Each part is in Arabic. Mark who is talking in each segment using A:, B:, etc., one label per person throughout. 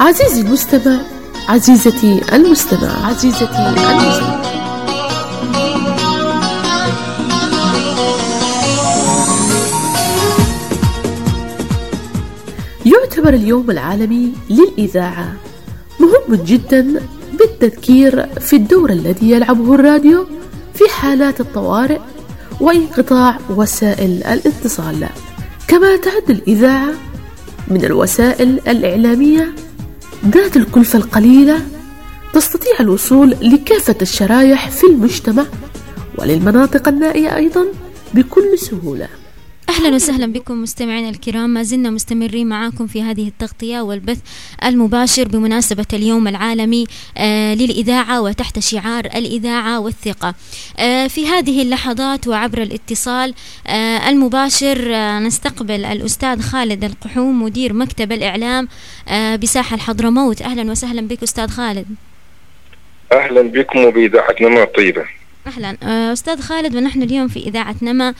A: عزيزي المستمع عزيزتي المستمع. عزيزتي المستمع. يعتبر اليوم العالمي للإذاعة. مهم جدا بالتذكير في الدور الذي يلعبه الراديو في حالات الطوارئ وانقطاع وسائل الاتصال. كما تعد الإذاعة من الوسائل الإعلامية ذات الكلفة القليلة تستطيع الوصول لكافة الشرايح في المجتمع وللمناطق النائية أيضا بكل سهولة.
B: أهلا وسهلا بكم مستمعينا الكرام. ما زلنا مستمرين معاكم في هذه التغطية والبث المباشر بمناسبة اليوم العالمي آه للإذاعة وتحت شعار الإذاعة والثقة. آه في هذه اللحظات وعبر الاتصال آه المباشر نستقبل الأستاذ خالد القحوم مدير مكتب الإعلام بساحة الحضرموت. أهلا وسهلا بك أستاذ خالد.
C: أهلا بكم وبإذاعة نمى طيبة
B: أهلا. آه، أستاذ خالد ونحن اليوم في إذاعة نما.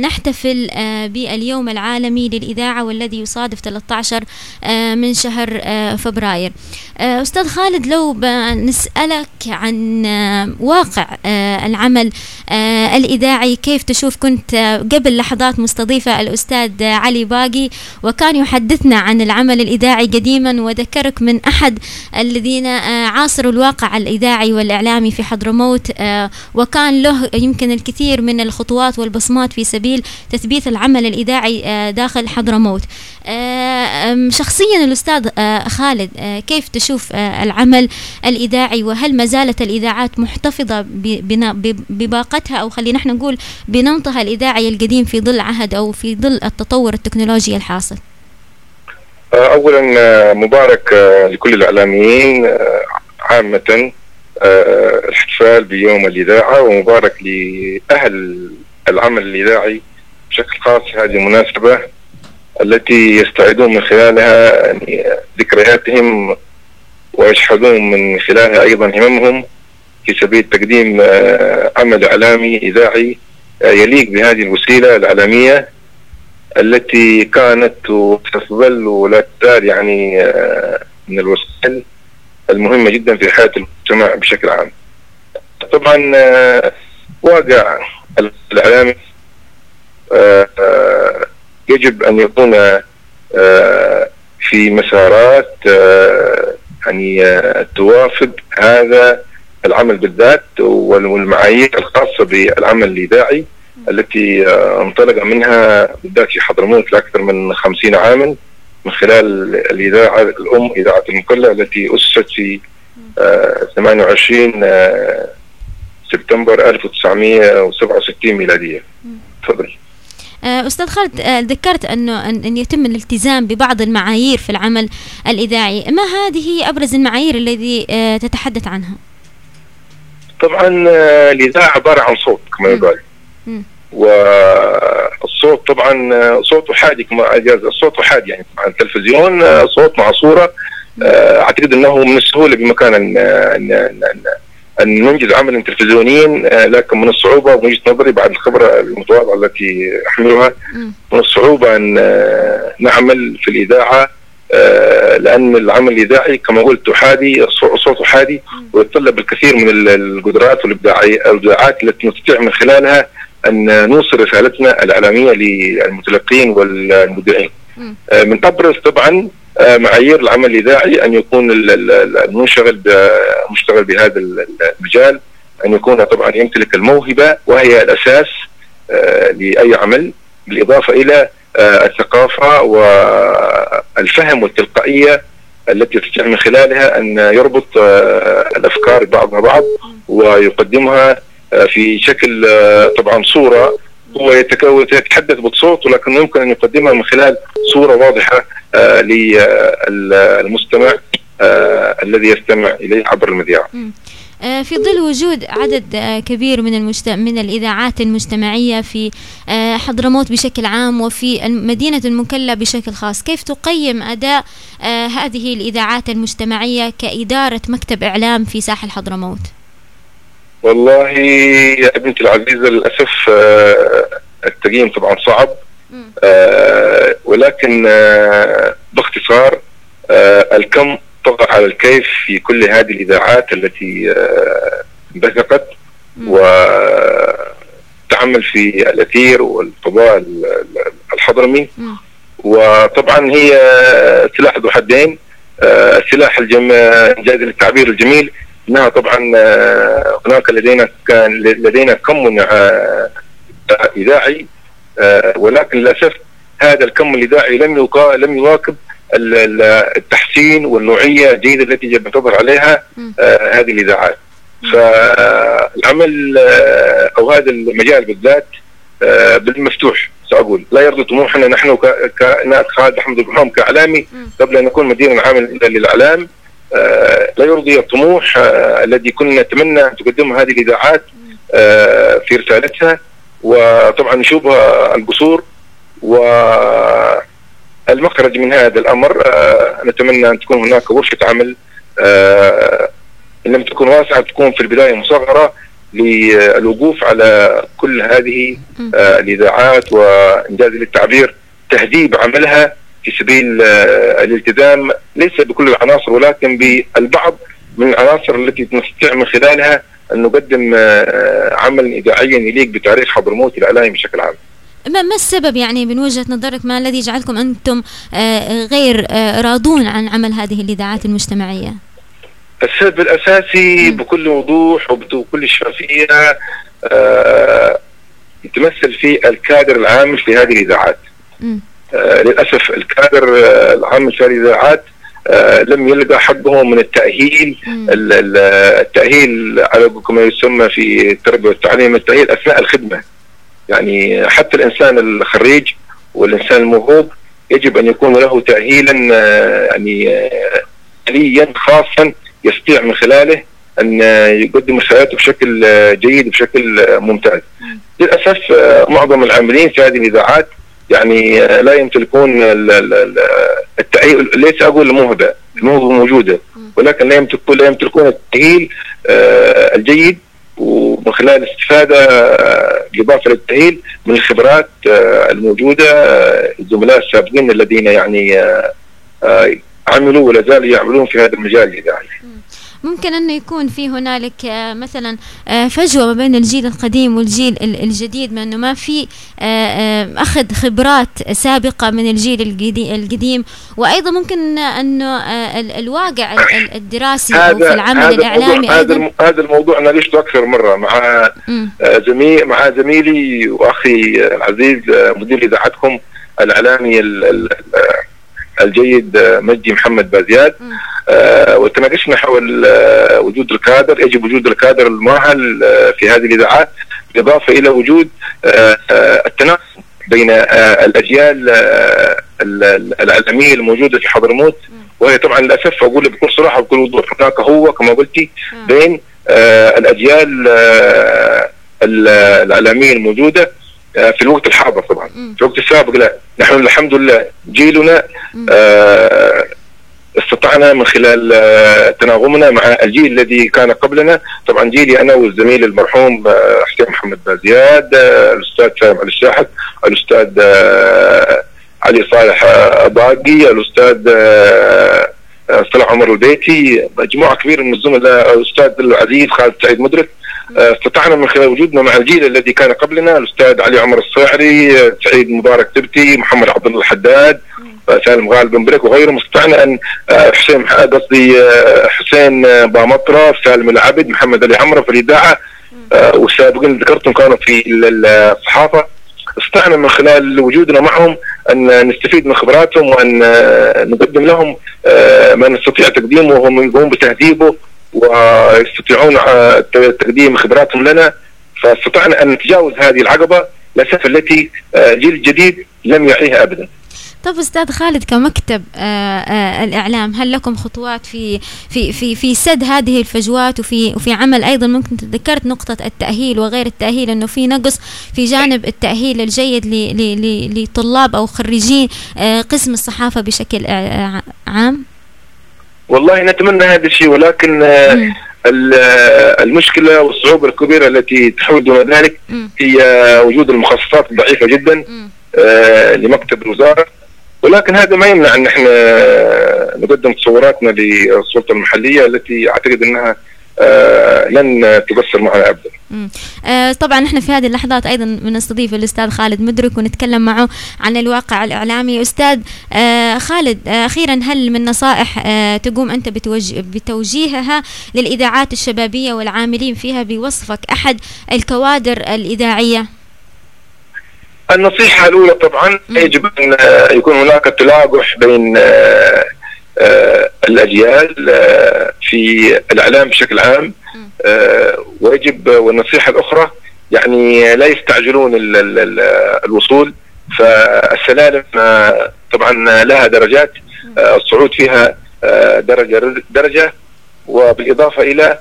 B: نحتفل آه، باليوم العالمي للإذاعة والذي يصادف 13 من شهر فبراير. أستاذ خالد لو بنسألك عن واقع العمل الإذاعي كيف تشوف كنت قبل لحظات مستضيفة الأستاذ علي باقي وكان يحدثنا عن العمل الإذاعي قديما وذكرك من أحد الذين عاصروا الواقع الإذاعي والإعلامي في حضرموت وكان له يمكن الكثير من الخطوات والبصمات في سبيل تثبيت العمل الإذاعي آه، داخل حضرموت. آه، شخصيا الأستاذ آه، خالد كيف تشوف العمل الإذاعي؟ وهل ما زالت الإذاعات محتفظة بباقتها؟ أو خلينا نحن نقول بنمطها الإذاعي القديم في ظل عهد أو في ظل التطور التكنولوجي الحاصل.
C: أولا مبارك لكل الإعلاميين عامة الاحتفال بيوم الإذاعة ومبارك لأهل العمل الإذاعي بشكل خاص. في هذه المناسبة التي يستعيدون من خلالها يعني ذكرياتهم ويشحذون من خلالها أيضا هممهم في سبيل تقديم آه، عمل إعلامي إذاعي آه، يليق بهذه الوسيلة الإعلامية التي كانت وتظل ولا تزال يعني آه، من الوسائل المهمة جدا في حياة المجتمع بشكل عام. طبعا واقع الإعلامي آه، آه، يجب أن يكون في مسارات يعني توافق هذا العمل بالذات والمعايير الخاصة بالعمل الإذاعي التي انطلق منها بالذات في حضرموت لأكثر من خمسين عاما من خلال الإذاعة الأم إذاعة المكلا التي أسست في 28 سبتمبر 1967 ميلادية. تفضل.
B: آه، أستاذ خالد آه، ذكرت أنه أن يتم الالتزام ببعض المعايير في العمل الإذاعي. ما هذه أبرز المعايير التي آه، تتحدث عنها؟
C: طبعا الإذاعة عبارة عن صوت كما يقال. والصوت طبعا صوت أحادي كما الصوت أحادي يعني طبعا التلفزيون صوت مع صورة. أعتقد إنه من السهولة بمكان ان ان ننجز عملا تلفزيونيا آه، لكن من الصعوبة ومن وجهة نظري بعد الخبرة المتواضعة التي أحملها من الصعوبة أن آه، نعمل في الإذاعة آه، لأن العمل الإذاعي كما قلت احادي صوت احادي ويتطلب الكثير من القدرات والابداعات التي نستطيع من خلالها أن نوصل رسالتنا الإعلامية للمتلقين والمذيعين. من ابرز طبعا معايير العمل الإذاعي أن يكون المنشغل مشتغل بهذا المجال أن يكون طبعا يمتلك الموهبة وهي الأساس آه، لأي عمل بالإضافة إلى آه، الثقافة والفهم والتلقائية التي يستطيع من خلالها أن يربط الأفكار بعضها بعض ويقدمها في شكل طبعا صورة هو يتحدث بصوت ولكن يمكن أن يقدمها من خلال صورة واضحة آه، للمستمع آه، الذي يستمع إليه عبر المذياع.
B: آه، في ظل وجود عدد كبير من المجت... من الإذاعات المجتمعية في حضرموت بشكل عام وفي مدينه المكلا بشكل خاص، كيف تقيم أداء هذه الإذاعات المجتمعية كإدارة مكتب إعلام في ساحل حضرموت؟
C: والله يا بنتي العزيزة للأسف التقييم طبعا صعب آه ولكن آه باختصار الكم طغى على الكيف في كل هذه الإذاعات التي انبثقت وتعمل في الأثير والفضاء الحضرمي. وطبعا هي سلاح ذو حدين السلاح الجم... جاز التعبير الجميل. إنها طبعا آه، هناك لدينا كان لدينا كم آه، إذاعي آه، ولكن للأسف هذا الكم الاذاعي لم لم يواكب التحسين والنوعية الجيده التي تظهر عليها هذه الاذاعات. فالعمل أو هذا المجال بالذات بالمفتوح سأقول. لا يرضي طموحنا نحن كناس خالد محمد الرحوم كإعلامي قبل أن نكون مديرا عاما للإعلام. آه، لا يرضي الطموح آه، الذي كنا نتمنى أن تقدمه هذه الاذاعات آه، في رسالتها. وطبعا نشوفها القصور والمخرج من هذا الأمر. نتمنى أن تكون هناك ورشة عمل. إن لم تكن واسعة تكون في البداية مصغرة للوقوف على كل هذه الإذاعات وإنجاز للتعبير تهذيب عملها في سبيل آه، الالتزام. ليس بكل العناصر ولكن بالبعض من العناصر التي نستطيع من خلالها أن نقدم آه، عملا اذاعيا يليق بتاريخ حضرموت الاعلامي بشكل عام.
B: ما ما السبب يعني من وجهة نظرك ما الذي جعلكم أنتم آه، غير راضون عن عمل هذه الإذاعات المجتمعية؟
C: السبب الأساسي م. بكل وضوح وبكل شفافية يتمثل في الكادر العامل في هذه الإذاعات. آه، للأسف الكادر آه، العام في الإذاعات آه، لم يلقى حقه من التأهيل. التأهيل على كما يسمى في التربية والتعليم التأهيل أثناء الخدمة. يعني حتى الإنسان الخريج والإنسان الموهوب يجب أن يكون له تاهيلا يعني آليا خاصا يستطيع من خلاله أن يقدم رسالته بشكل جيد بشكل ممتاز. للأسف معظم العاملين في هذه الإذاعات يعني لا يمتلكون التأهيل ليس أقول الموهبه الموهبه موجودة ولكن لا يمتلكون لا يمتلكون التأهيل آه، الجيد ومن خلال بالاضافه آه، للتأهيل من الخبرات آه، الموجودة الزملاء السابقين الذين يعني عملوا ولا زالوا يعملون في هذا المجال الاذاعي.
B: ممكن أنه يكون في هنالك آه، مثلا آه، فجوة ما بين الجيل القديم والجيل الجديد من أنه ما في آه، أخذ خبرات سابقة من الجيل القديم. وأيضا ممكن أنه الواقع الدراسي أو في العمل هذا الإعلامي
C: هذا هذا الموضوع ناقشته أكثر مرة مع زميل مع زميلي وأخي العزيز مدير إذاعتكم الإعلامي الجيد مجدي محمد بازياد. آه وتناقشنا حول آه وجود الكادر. يجب وجود الكادر المؤهل آه في هذه الإذاعات بالإضافة إلى وجود التناسق بين الأجيال الاعلاميه الموجودة في حضرموت. وهي طبعا للأسف أقول بكل صراحة وبكل وضوح هناك هو كما قلتي بين الأجيال الاعلاميه الموجودة في الوقت الحاضر طبعا. في الوقت السابق لا. نحن الحمد لله جيلنا استطعنا من خلال آه تناغمنا مع الجيل الذي كان قبلنا. طبعا جيلي أنا والزميل المرحوم آه حسين محمد بازياد آه الأستاذ سالم علي الشاحن الأستاذ آه علي صالح آه باقي الأستاذ آه, آه، صلاح عمر البيتي مجموعة كبيرة من الزملاء الأستاذ العزيز خالد سعيد مدرك. آه، استطعنا من خلال وجودنا مع الجيل الذي كان قبلنا الأستاذ علي عمر الصاعري آه، سعيد مبارك تبتي محمد عبد الله الحداد آه، سالم غالب بن بريك وغيرهم. استطعنا أن حسين قصدي حسين بامطرة سالم العبد محمد علي عمره في الإذاعة والسابقين اللي ذكرتهم كانوا في الصحافة. استطعنا من خلال وجودنا معهم أن نستفيد من خبراتهم وأن نقدم لهم ما نستطيع تقديمه وهم يقومون بتهذيبه. ويستطيعون آه، تقديم خبراتهم لنا فاستطعنا أن نتجاوز هذه العقبة للاسف التي الجيل آه، الجديد لم يعيها ابدا.
B: طب أستاذ خالد كمكتب آآ آه، آآ الإعلام هل لكم خطوات في في في في سد هذه الفجوات وفي وفي عمل أيضا ممكن تذكرت نقطة التأهيل وغير التأهيل إنه في نقص في جانب التأهيل الجيد لطلاب أو خريجين قسم الصحافة بشكل عام؟
C: والله نتمنى هذا الشيء ولكن آه، آه، المشكلة والصعوبة الكبيرة التي تحول دون ذلك هي وجود المخصصات الضعيفة جدا آه، لمكتب الوزارة. ولكن هذا ما يمنع أن إحنا نقدم تصوراتنا للسلطة المحلية التي أعتقد إنها لن تقصر معنا ابدا.
B: آه طبعا إحنا في هذه اللحظات أيضا بنستضيف الأستاذ خالد مدرك ونتكلم معه عن الواقع الإعلامي. أستاذ آه خالد آه أخيرا هل من نصائح آه تقوم أنت بتوجه بتوجيهها للإذاعات الشبابية والعاملين فيها بوصفك أحد الكوادر الإذاعية؟
C: النصيحة الأولى طبعا يجب أن يكون هناك تلاقح بين آه، آه، الأجيال آه، في الإعلام بشكل عام. ويجب والنصيحة الأخرى يعني لا يستعجلون الوصول فالسلالم طبعا لها درجات الصعود فيها درجة درجة وبالإضافة إلى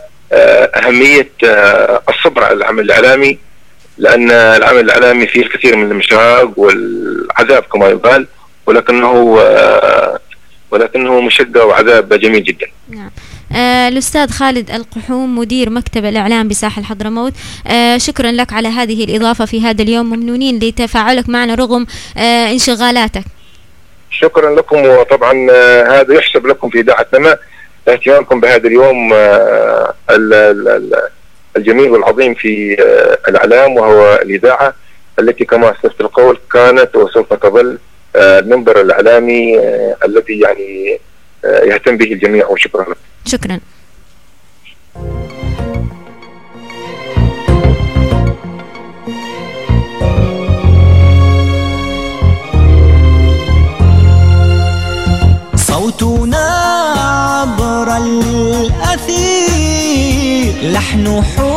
C: أهمية الصبر على العمل الإعلامي لأن العمل الإعلامي فيه الكثير من المشاق والعذاب كما يقال ولكنه ولكنه مشقة وعذاب جميل جدا.
B: نعم. آه الأستاذ خالد القحوم مدير مكتب الإعلام بساحل حضرموت آه شكرا لك على هذه الإضافة في هذا اليوم. ممنونين لتفاعلك معنا رغم آه انشغالاتك.
C: شكرا لكم وطبعا آه هذا يحسب لكم في إذاعة نما. اهتمامكم بهذا اليوم آه ال ال ال الجميل والعظيم في آه، الإعلام وهو الإذاعة التي كما أسست القول كانت وسوف تظل المنبر الإعلامي الذي يعني يهتم به الجميع. وشكرا لك
B: شكرا.
D: صوتنا عبر الأثير لحن حب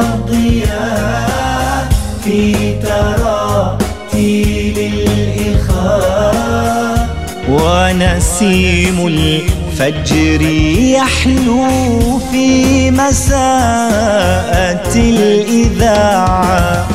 D: الضياء في تراتيل الإخاء. ونسيم الفجر يحلو في مساءة الإذاعة.